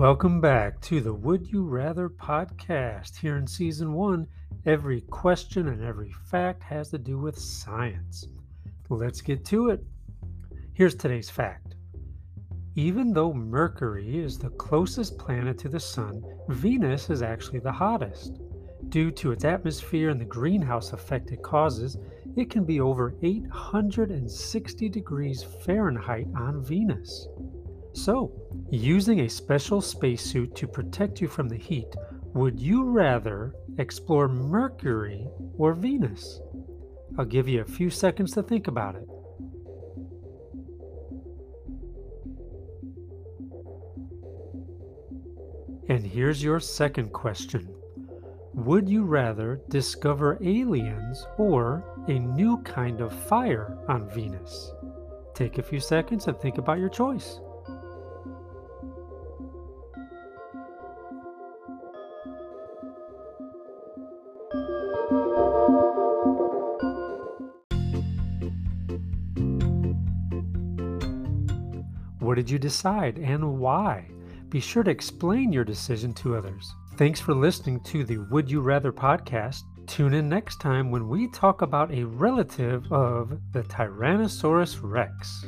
Welcome back to the Would You Rather podcast. Here in season one, every question and every fact has to do with science. Let's get to it. Here's today's fact Even though Mercury is the closest planet to the Sun, Venus is actually the hottest. Due to its atmosphere and the greenhouse effect it causes, it can be over 860 degrees Fahrenheit on Venus. So, using a special spacesuit to protect you from the heat, would you rather explore Mercury or Venus? I'll give you a few seconds to think about it. And here's your second question Would you rather discover aliens or a new kind of fire on Venus? Take a few seconds and think about your choice. What did you decide and why? Be sure to explain your decision to others. Thanks for listening to the Would You Rather podcast. Tune in next time when we talk about a relative of the Tyrannosaurus rex.